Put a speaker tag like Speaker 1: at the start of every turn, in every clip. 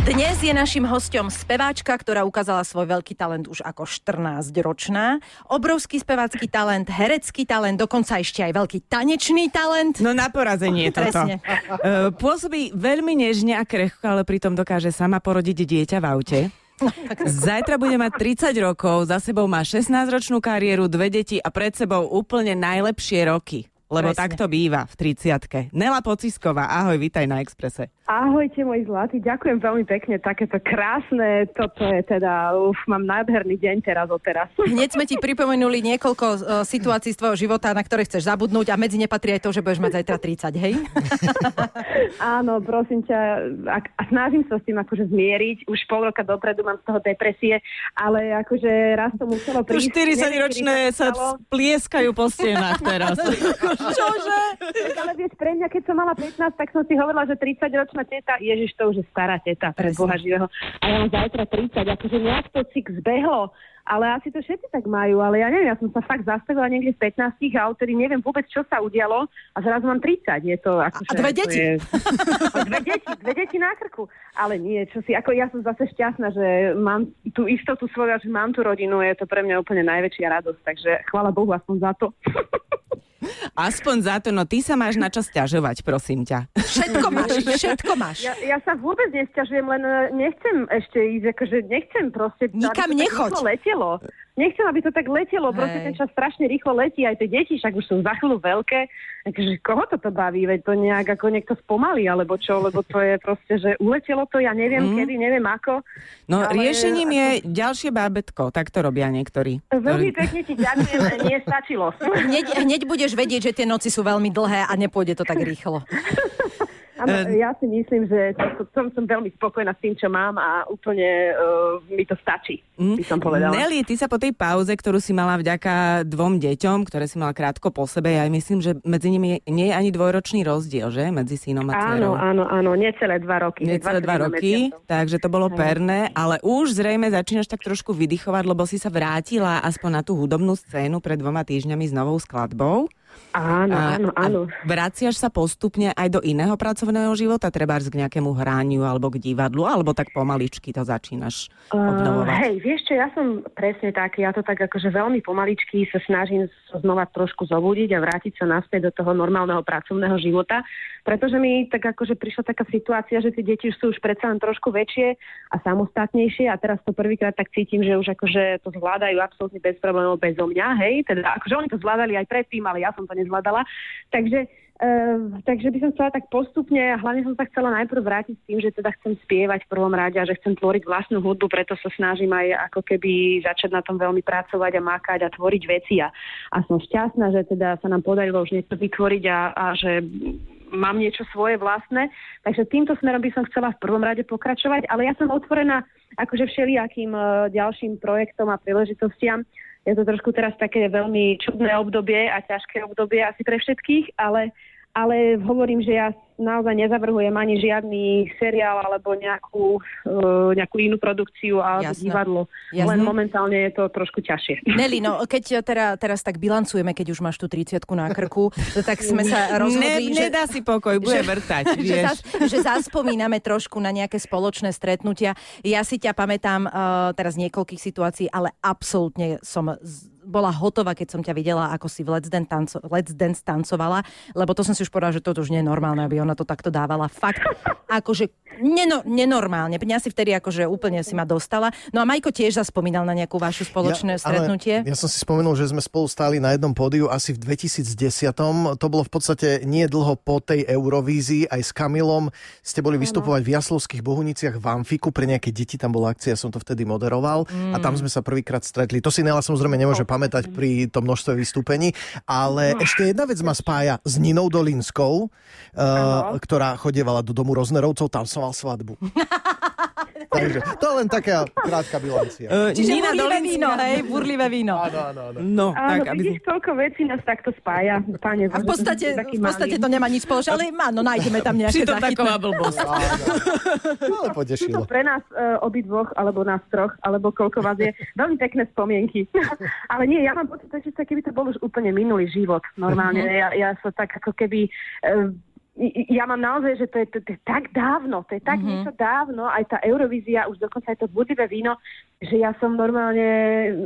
Speaker 1: Dnes je našim hostom speváčka, ktorá ukázala svoj veľký talent už ako 14-ročná. Obrovský spevácky talent, herecký talent, dokonca ešte aj veľký tanečný talent.
Speaker 2: No na porazenie toto.
Speaker 1: Presne.
Speaker 2: Uh, pôsobí veľmi nežne a krehko, ale pritom dokáže sama porodiť dieťa v aute. Zajtra bude mať 30 rokov, za sebou má 16-ročnú kariéru, dve deti a pred sebou úplne najlepšie roky. Lebo
Speaker 1: Presne.
Speaker 2: takto býva v 30 Nela Pocisková, ahoj, vítaj na Exprese.
Speaker 3: Ahojte, moji zlatí, ďakujem veľmi pekne, takéto krásne, toto je teda, uf, mám nádherný deň teraz od teraz.
Speaker 1: Hneď sme ti pripomenuli niekoľko uh, situácií z tvojho života, na ktoré chceš zabudnúť a medzi ne patrí aj to, že budeš mať zajtra 30, hej?
Speaker 3: Áno, prosím ťa, a, a snažím sa s tým akože zmieriť, už pol roka dopredu mám z toho depresie, ale akože raz to muselo
Speaker 2: Tu
Speaker 3: prísť.
Speaker 2: 40-ročné
Speaker 3: Neviem, kedy to
Speaker 2: sa
Speaker 3: stalo.
Speaker 2: splieskajú po stenách teraz.
Speaker 1: Čože?
Speaker 3: Ale vieš, pre mňa, keď som mala 15, tak som si hovorila, že 30-ročná teta, Ježiš, to už je stará teta, pre. Boha živého. A ja mám zajtra 30, akože nejak to cik zbehlo. Ale asi to všetci tak majú, ale ja neviem, ja som sa fakt zastavila niekde v 15 a odtedy neviem vôbec, čo sa udialo a zrazu mám 30. Je to akože,
Speaker 1: A dve deti.
Speaker 3: Je... Dve deti, dve deti na krku. Ale nie, čo si, ako ja som zase šťastná, že mám tú istotu svoju, že mám tú rodinu, je to pre mňa úplne najväčšia radosť, takže chvála Bohu aspoň za to.
Speaker 2: Aspoň za to, no ty sa máš na čo sťažovať, prosím ťa.
Speaker 1: Všetko máš, všetko máš.
Speaker 3: Ja, ja sa vôbec nesťažujem, len e, nechcem ešte ísť, akože nechcem proste...
Speaker 1: Nikam nechoď.
Speaker 3: letelo. Nechcem, aby to tak letelo, proste
Speaker 1: Hej.
Speaker 3: ten čas strašne rýchlo letí, aj tie deti však už sú za chvíľu veľké. Takže koho toto baví, veď to nejak ako niekto spomalí, alebo čo, lebo to je proste, že uletelo to, ja neviem
Speaker 2: Mm.
Speaker 3: kedy, neviem ako.
Speaker 2: No
Speaker 3: Ale
Speaker 2: riešením je ďalšie bábetko, tak to robia niektorí.
Speaker 3: Veľmi pekne ti ďakujem, nie stačilo.
Speaker 1: Hneď, hneď budeš vedieť, že tie noci sú veľmi dlhé a nepôjde to tak rýchlo.
Speaker 3: Áno, ja si myslím, že som, som veľmi spokojná s tým, čo mám a úplne uh, mi to stačí, by som povedala.
Speaker 2: Nelly, ty sa po tej pauze, ktorú si mala vďaka dvom deťom, ktoré si mala krátko po sebe, ja myslím, že medzi nimi nie je ani dvojročný rozdiel, že? Medzi synom a dcerou.
Speaker 3: Áno, áno, áno, necelé dva roky.
Speaker 2: Necelé dva
Speaker 3: 21
Speaker 2: roky,
Speaker 3: mesiacov.
Speaker 2: takže to bolo perné, ale už zrejme začínaš tak trošku vydychovať, lebo si sa vrátila aspoň na tú hudobnú scénu pred dvoma týždňami s novou skladbou.
Speaker 3: Áno, áno, áno.
Speaker 2: A vraciaš sa postupne aj do iného pracovného života, treba k nejakému hraniu alebo k divadlu, alebo tak pomaličky to začínaš obnovovať.
Speaker 3: Uh, hej, vieš čo, ja som presne tak, ja to tak akože veľmi pomaličky sa snažím znova trošku zobudiť a vrátiť sa naspäť do toho normálneho pracovného života, pretože mi tak akože prišla taká situácia, že tie deti sú už predsa len trošku väčšie a samostatnejšie a teraz to prvýkrát tak cítim, že už akože to zvládajú absolútne bez problémov bezo mňa, hej, teda akože oni to zvládali aj predtým, ale ja som to nezvládala, takže Uh, takže by som chcela tak postupne a hlavne som sa chcela najprv vrátiť s tým, že teda chcem spievať v prvom rade a že chcem tvoriť vlastnú hudbu, preto sa snažím aj ako keby začať na tom veľmi pracovať a makať a tvoriť veci. A, a som šťastná, že teda sa nám podarilo už niečo vytvoriť a, a že mám niečo svoje vlastné. Takže týmto smerom by som chcela v prvom rade pokračovať, ale ja som otvorená akože všelijakým uh, ďalším projektom a príležitostiam. Je to trošku teraz také veľmi čudné obdobie a ťažké obdobie asi pre všetkých, ale, ale hovorím, že ja naozaj nezavrhujem ani žiadny seriál alebo nejakú, uh, nejakú inú produkciu alebo
Speaker 1: Jasné.
Speaker 3: divadlo.
Speaker 1: Jasné.
Speaker 3: Len momentálne je to trošku ťažšie.
Speaker 1: Nelly, no keď teda, teraz tak bilancujeme, keď už máš tú 30 na krku, tak sme sa
Speaker 2: Ne,
Speaker 1: rozhodli, že...
Speaker 2: nedá si pokoj, bude
Speaker 1: že-
Speaker 2: vrtať,
Speaker 1: že, zas, že zaspomíname trošku na nejaké spoločné stretnutia. Ja si ťa pamätám uh, teraz niekoľkých situácií, ale absolútne som z, bola hotová, keď som ťa videla, ako si v Let's Dance, tanco, Let's Dance tancovala, lebo to som si už povedala, že toto už nie je normálne, aby ona to takto dávala. Fakt, akože neno, nenormálne. Mňa si vtedy akože úplne si ma dostala. No a Majko tiež zaspomínal na nejakú vašu spoločné
Speaker 4: Ja-
Speaker 1: stretnutie.
Speaker 4: Ja som si spomenul, že sme spolu stáli na jednom pódiu asi v 2010. To bolo v podstate nie dlho po tej Eurovízii. Aj s Kamilom ste boli vystupovať v Jaslovských Bohuniciach v Amfiku. Pre nejaké deti tam bola akcia, som to vtedy moderoval. A tam sme sa prvýkrát stretli. To si Nela samozrejme nemôže pamätať pri tom množstve vystúpení. Ale ešte jedna vec ma spája s Ninou Dolinskou, uh, ktorá chodievala do domu Roznerovcov. Tam som mal svadbu. Takže to je len taká krátka bilancia.
Speaker 2: Uh,
Speaker 1: Čiže
Speaker 2: Nina
Speaker 1: burlivé
Speaker 2: Dolinská-
Speaker 1: víno, hej, burlivé víno.
Speaker 4: Áno, áno, áno.
Speaker 2: No,
Speaker 3: Áno,
Speaker 2: tak, aby...
Speaker 3: vidíš, toľko vecí nás takto spája. Pane,
Speaker 1: A v podstate, v podstate to nemá nič spoločné, ale áno, nájdeme tam nejaké
Speaker 2: taková
Speaker 1: zachytné.
Speaker 2: blbosť.
Speaker 4: Ale
Speaker 3: Sú to
Speaker 4: potešilo.
Speaker 3: pre nás uh, obidvoch, alebo nás troch, alebo koľko vás je, veľmi pekné spomienky. Ale nie, ja mám pocit, že sa keby to bol už úplne minulý život. Normálne, ja, ja sa tak ako keby... Uh, ja mám naozaj, že to je, to, to je tak dávno, to je tak mm-hmm. niečo dávno, aj tá Eurovízia, už dokonca aj to budlivé víno, že ja som normálne,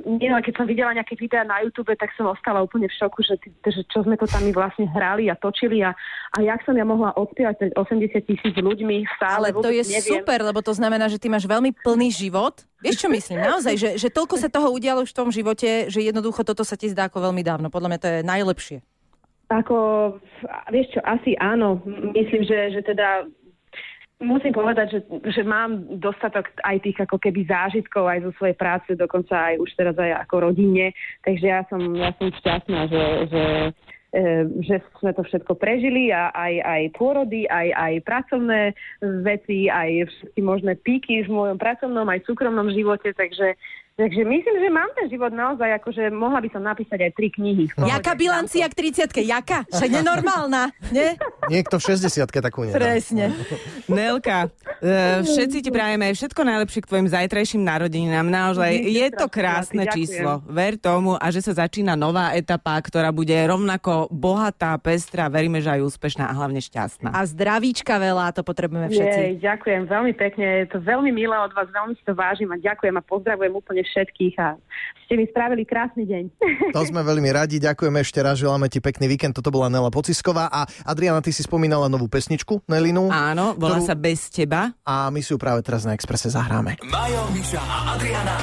Speaker 3: nie, keď som videla nejaké videá na YouTube, tak som ostala úplne v šoku, že, že čo sme to tam my vlastne hrali a točili a, a jak som ja mohla odpievať pred 80 tisíc ľuďmi v sále.
Speaker 1: Ale to je neviem. super, lebo to znamená, že ty máš veľmi plný život. Vieš, čo myslím? Naozaj, že, že toľko sa toho udialo už v tom živote, že jednoducho toto sa ti zdá ako veľmi dávno. Podľa mňa to je najlepšie.
Speaker 3: Ako, vieš čo, asi áno. Myslím, že, že teda musím povedať, že, že mám dostatok aj tých ako keby zážitkov aj zo svojej práce, dokonca aj už teraz aj ako rodine, takže ja som, ja som šťastná, že, že, e, že sme to všetko prežili a aj, aj pôrody, aj, aj pracovné veci, aj všetky možné píky v mojom pracovnom aj súkromnom živote, takže Takže myslím, že mám ten život naozaj, akože mohla by som napísať aj tri knihy.
Speaker 1: No. Jaká bilancia k 30 Jaká? Však nenormálna, nie?
Speaker 4: Niekto v 60 takú nedá.
Speaker 1: Presne.
Speaker 2: Nelka, e, všetci ti prajeme všetko najlepšie k tvojim zajtrajším narodeninám. Naozaj, je to krásne číslo. Ver tomu a že sa začína nová etapa, ktorá bude rovnako bohatá, pestrá. Veríme, že aj úspešná a hlavne šťastná.
Speaker 1: A zdravíčka veľa, to potrebujeme všetci.
Speaker 3: Jej, ďakujem veľmi pekne. Je to veľmi milé od vás, veľmi si to vážim a ďakujem a pozdravujem úplne všetkých a ste mi spravili krásny deň.
Speaker 4: To sme veľmi radi, ďakujeme ešte raz, želáme ti pekný víkend. Toto bola Nela Pocisková a Adriana, ty si spomínala novú pesničku Nelinu.
Speaker 2: Áno, volá ktorú... sa Bez teba.
Speaker 4: A my si ju práve teraz na Exprese zahráme. Majo, Miša a Adriana.